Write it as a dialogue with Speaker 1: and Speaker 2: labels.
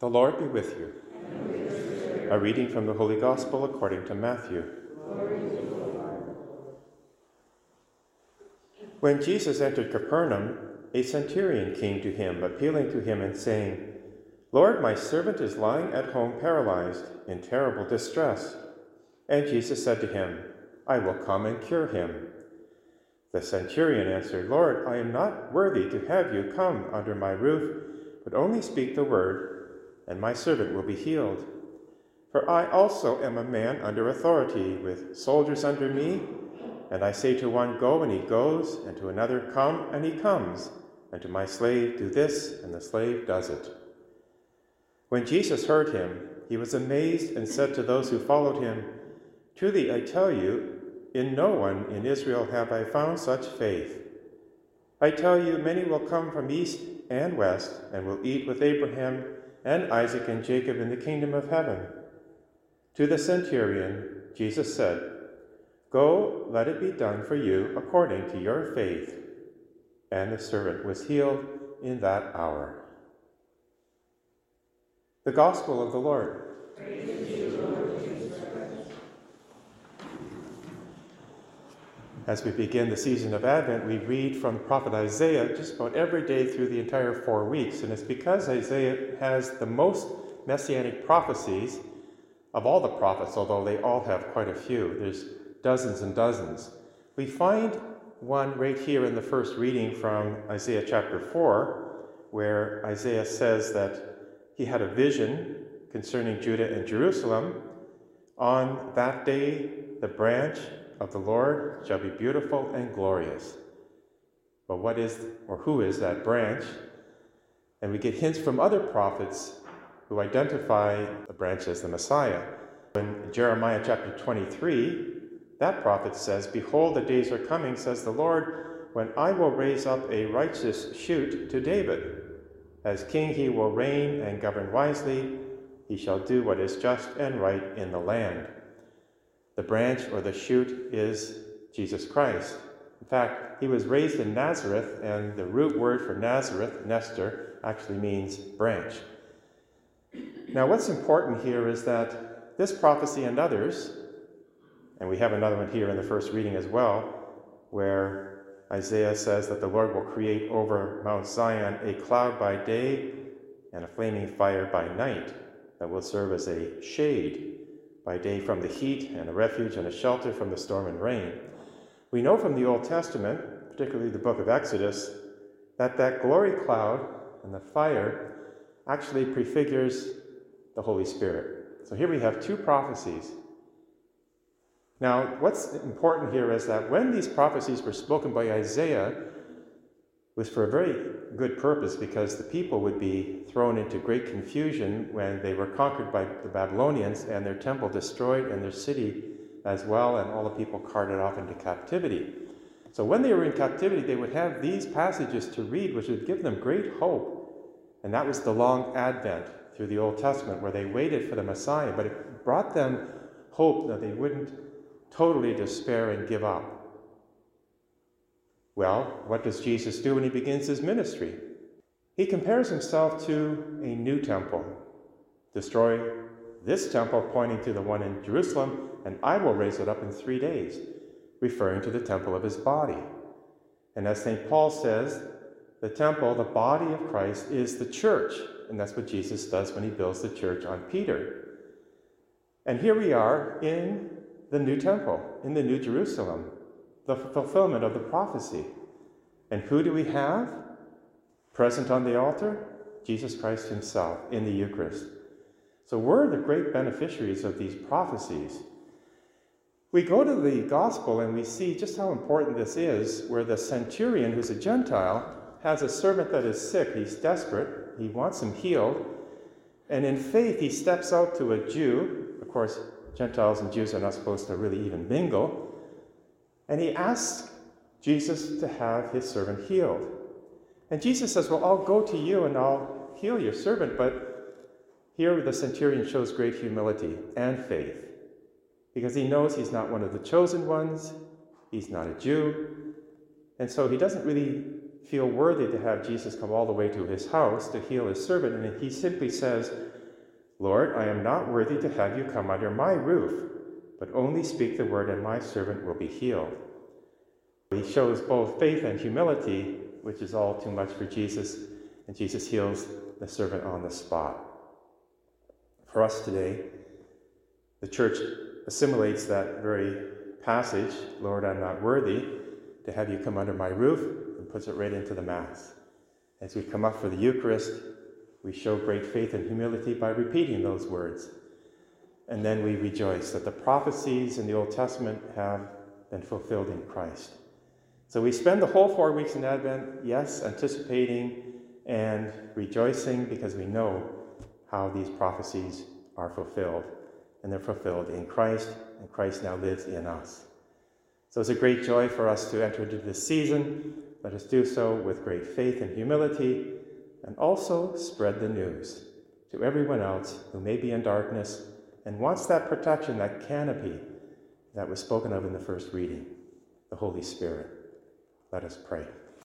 Speaker 1: The Lord be with you. A reading from the Holy Gospel according to Matthew. When Jesus entered Capernaum, a centurion came to him, appealing to him and saying, Lord, my servant is lying at home paralyzed, in terrible distress. And Jesus said to him, I will come and cure him. The centurion answered, Lord, I am not worthy to have you come under my roof, but only speak the word and my servant will be healed. For I also am a man under authority, with soldiers under me, and I say to one, Go, and he goes, and to another, Come, and he comes, and to my slave, Do this, and the slave does it. When Jesus heard him, he was amazed and said to those who followed him, Truly I tell you, in no one in Israel have I found such faith. I tell you, many will come from east and west, and will eat with Abraham and Isaac and Jacob in the kingdom of heaven. To the centurion, Jesus said, Go, let it be done for you according to your faith. And the servant was healed in that hour. The Gospel of the Lord. As we begin the season of Advent, we read from the prophet Isaiah just about every day through the entire four weeks. And it's because Isaiah has the most messianic prophecies of all the prophets, although they all have quite a few. There's dozens and dozens. We find one right here in the first reading from Isaiah chapter 4, where Isaiah says that he had a vision concerning Judah and Jerusalem. On that day, the branch of the Lord shall be beautiful and glorious. But what is, or who is that branch? And we get hints from other prophets who identify the branch as the Messiah. In Jeremiah chapter 23, that prophet says, Behold, the days are coming, says the Lord, when I will raise up a righteous shoot to David. As king, he will reign and govern wisely. He shall do what is just and right in the land. The branch or the shoot is Jesus Christ. In fact, he was raised in Nazareth, and the root word for Nazareth, Netzer, actually means branch. Now, what's important here is that this prophecy and others, and we have another one here in the first reading as well, where Isaiah says that the Lord will create over Mount Zion a cloud by day and a flaming fire by night that will serve as a shade by day from the heat, and a refuge and a shelter from the storm and rain. We know from the Old Testament, particularly the book of Exodus, that that glory cloud and the fire actually prefigures the Holy Spirit. So here we have two prophecies. Now, what's important here is that when these prophecies were spoken by Isaiah, was for a very good purpose because the people would be thrown into great confusion when they were conquered by the Babylonians and their temple destroyed and their city as well, and all the people carted off into captivity. So when they were in captivity, they would have these passages to read, which would give them great hope. And that was the long Advent through the Old Testament, where they waited for the Messiah, but it brought them hope that they wouldn't totally despair and give up. Well, what does Jesus do when he begins his ministry? He compares himself to a new temple. Destroy this temple, pointing to the one in Jerusalem, and I will raise it up in three days, referring to the temple of his body. And as St. Paul says, the temple, the body of Christ, is the church. And that's what Jesus does when he builds the church on Peter. And here we are in the new temple, in the new Jerusalem the fulfillment of the prophecy. And who do we have present on the altar? Jesus Christ Himself in the Eucharist. So we're the great beneficiaries of these prophecies. We go to the gospel and we see just how important this is, where the centurion, who's a Gentile, has a servant that is sick. He's desperate, he wants him healed. And in faith, he steps out to a Jew. Of course, Gentiles and Jews are not supposed to really even mingle. And he asks Jesus to have his servant healed. And Jesus says, Well, I'll go to you and I'll heal your servant. But here the centurion shows great humility and faith because he knows he's not one of the chosen ones, he's not a Jew. And so he doesn't really feel worthy to have Jesus come all the way to his house to heal his servant, and he simply says, Lord, I am not worthy to have you come under my roof, but only speak the word, and my servant will be healed. He shows both faith and humility, which is all too much for Jesus, and Jesus heals the servant on the spot. For us today, the church assimilates that very passage, Lord, I'm not worthy to have you come under my roof, and puts it right into the Mass. As we come up for the Eucharist, we show great faith and humility by repeating those words. And then we rejoice that the prophecies in the Old Testament have been fulfilled in Christ. So we spend the whole four weeks in Advent, yes, anticipating and rejoicing because we know how these prophecies are fulfilled. And they're fulfilled in Christ, and Christ now lives in us. So it's a great joy for us to enter into this season. Let us do so with great faith and humility, and also spread the news to everyone else who may be in darkness and wants that protection, that canopy that was spoken of in the first reading, the Holy Spirit. Let us pray.